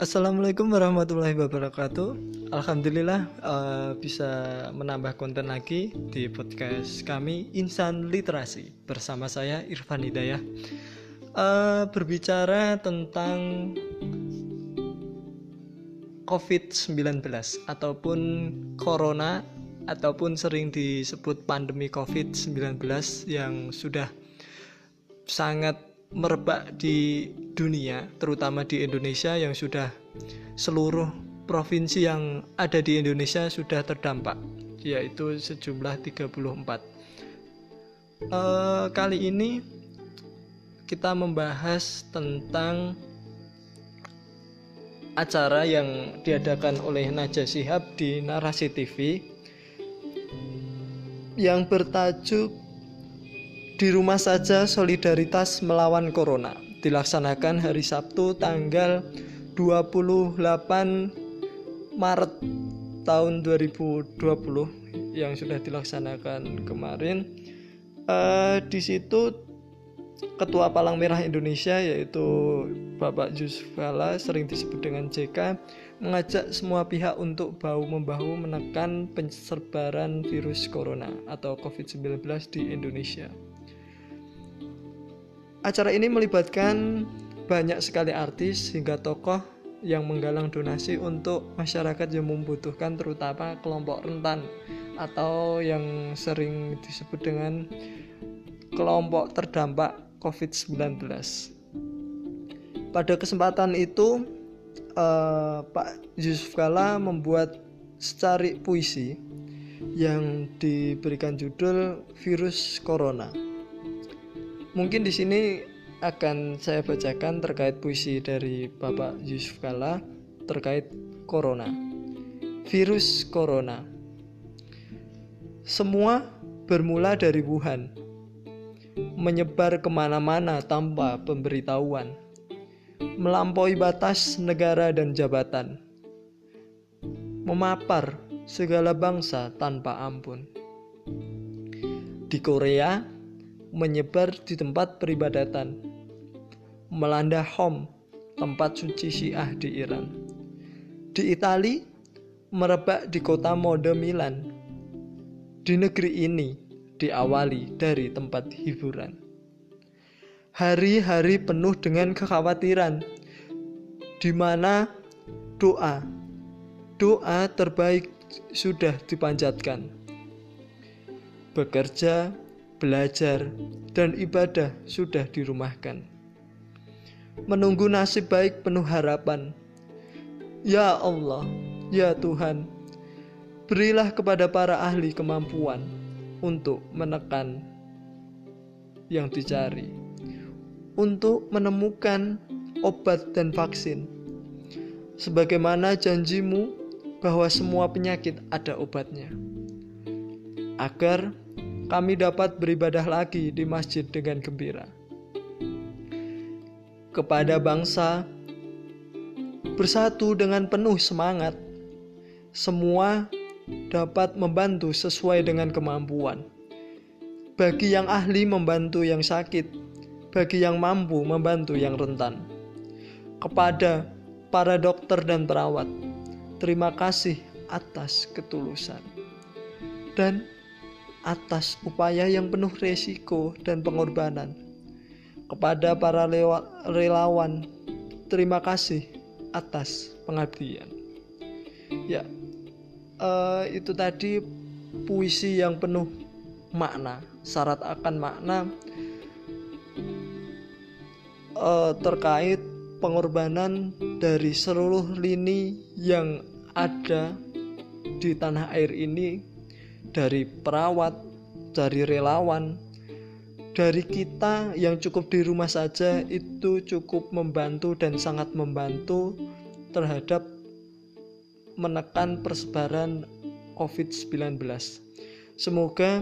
Assalamualaikum warahmatullahi wabarakatuh. Alhamdulillah uh, bisa menambah konten lagi di podcast kami Insan Literasi bersama saya Irfan Hidayah. Uh, berbicara tentang COVID-19 ataupun Corona ataupun sering disebut pandemi COVID-19 yang sudah sangat merebak di dunia, terutama di Indonesia yang sudah seluruh provinsi yang ada di Indonesia sudah terdampak, yaitu sejumlah 34. Uh, kali ini kita membahas tentang acara yang diadakan oleh Najwa Shihab di Narasi TV yang bertajuk di rumah saja solidaritas melawan corona dilaksanakan hari Sabtu tanggal 28 Maret tahun 2020 yang sudah dilaksanakan kemarin. Uh, di situ Ketua Palang Merah Indonesia yaitu Bapak Yusuf Kala sering disebut dengan JK mengajak semua pihak untuk bahu membahu menekan penyebaran virus corona atau COVID-19 di Indonesia. Acara ini melibatkan banyak sekali artis hingga tokoh yang menggalang donasi untuk masyarakat yang membutuhkan terutama kelompok rentan atau yang sering disebut dengan kelompok terdampak COVID-19. Pada kesempatan itu eh, Pak Yusuf Kala membuat secari puisi yang diberikan judul Virus Corona Mungkin di sini akan saya bacakan terkait puisi dari Bapak Yusuf Kala terkait corona. Virus corona. Semua bermula dari Wuhan, menyebar ke mana-mana tanpa pemberitahuan, melampaui batas negara dan jabatan, memapar segala bangsa tanpa ampun. Di Korea, menyebar di tempat peribadatan, melanda Hom, tempat suci Syiah di Iran. Di Itali, merebak di kota mode Milan. Di negeri ini diawali dari tempat hiburan. Hari-hari penuh dengan kekhawatiran, di mana doa, doa terbaik sudah dipanjatkan. Bekerja belajar, dan ibadah sudah dirumahkan. Menunggu nasib baik penuh harapan. Ya Allah, ya Tuhan, berilah kepada para ahli kemampuan untuk menekan yang dicari, untuk menemukan obat dan vaksin. Sebagaimana janjimu bahwa semua penyakit ada obatnya. Agar kami dapat beribadah lagi di masjid dengan gembira. Kepada bangsa, bersatu dengan penuh semangat, semua dapat membantu sesuai dengan kemampuan. Bagi yang ahli membantu yang sakit, bagi yang mampu membantu yang rentan. Kepada para dokter dan perawat, terima kasih atas ketulusan. Dan atas upaya yang penuh resiko dan pengorbanan. Kepada para relawan, terima kasih atas pengabdian. Ya, uh, itu tadi puisi yang penuh makna, syarat akan makna uh, terkait pengorbanan dari seluruh lini yang ada di tanah air ini dari perawat, dari relawan, dari kita yang cukup di rumah saja itu cukup membantu dan sangat membantu terhadap menekan persebaran COVID-19. Semoga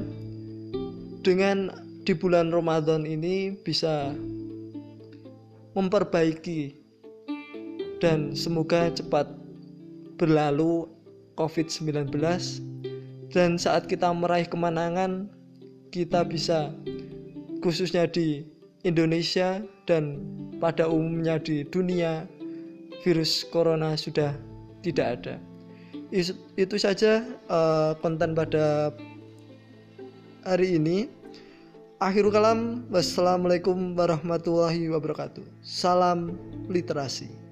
dengan di bulan Ramadan ini bisa memperbaiki dan semoga cepat berlalu COVID-19 dan saat kita meraih kemenangan kita bisa khususnya di Indonesia dan pada umumnya di dunia virus corona sudah tidak ada. Itu saja uh, konten pada hari ini. Akhirul kalam, wassalamualaikum warahmatullahi wabarakatuh. Salam literasi.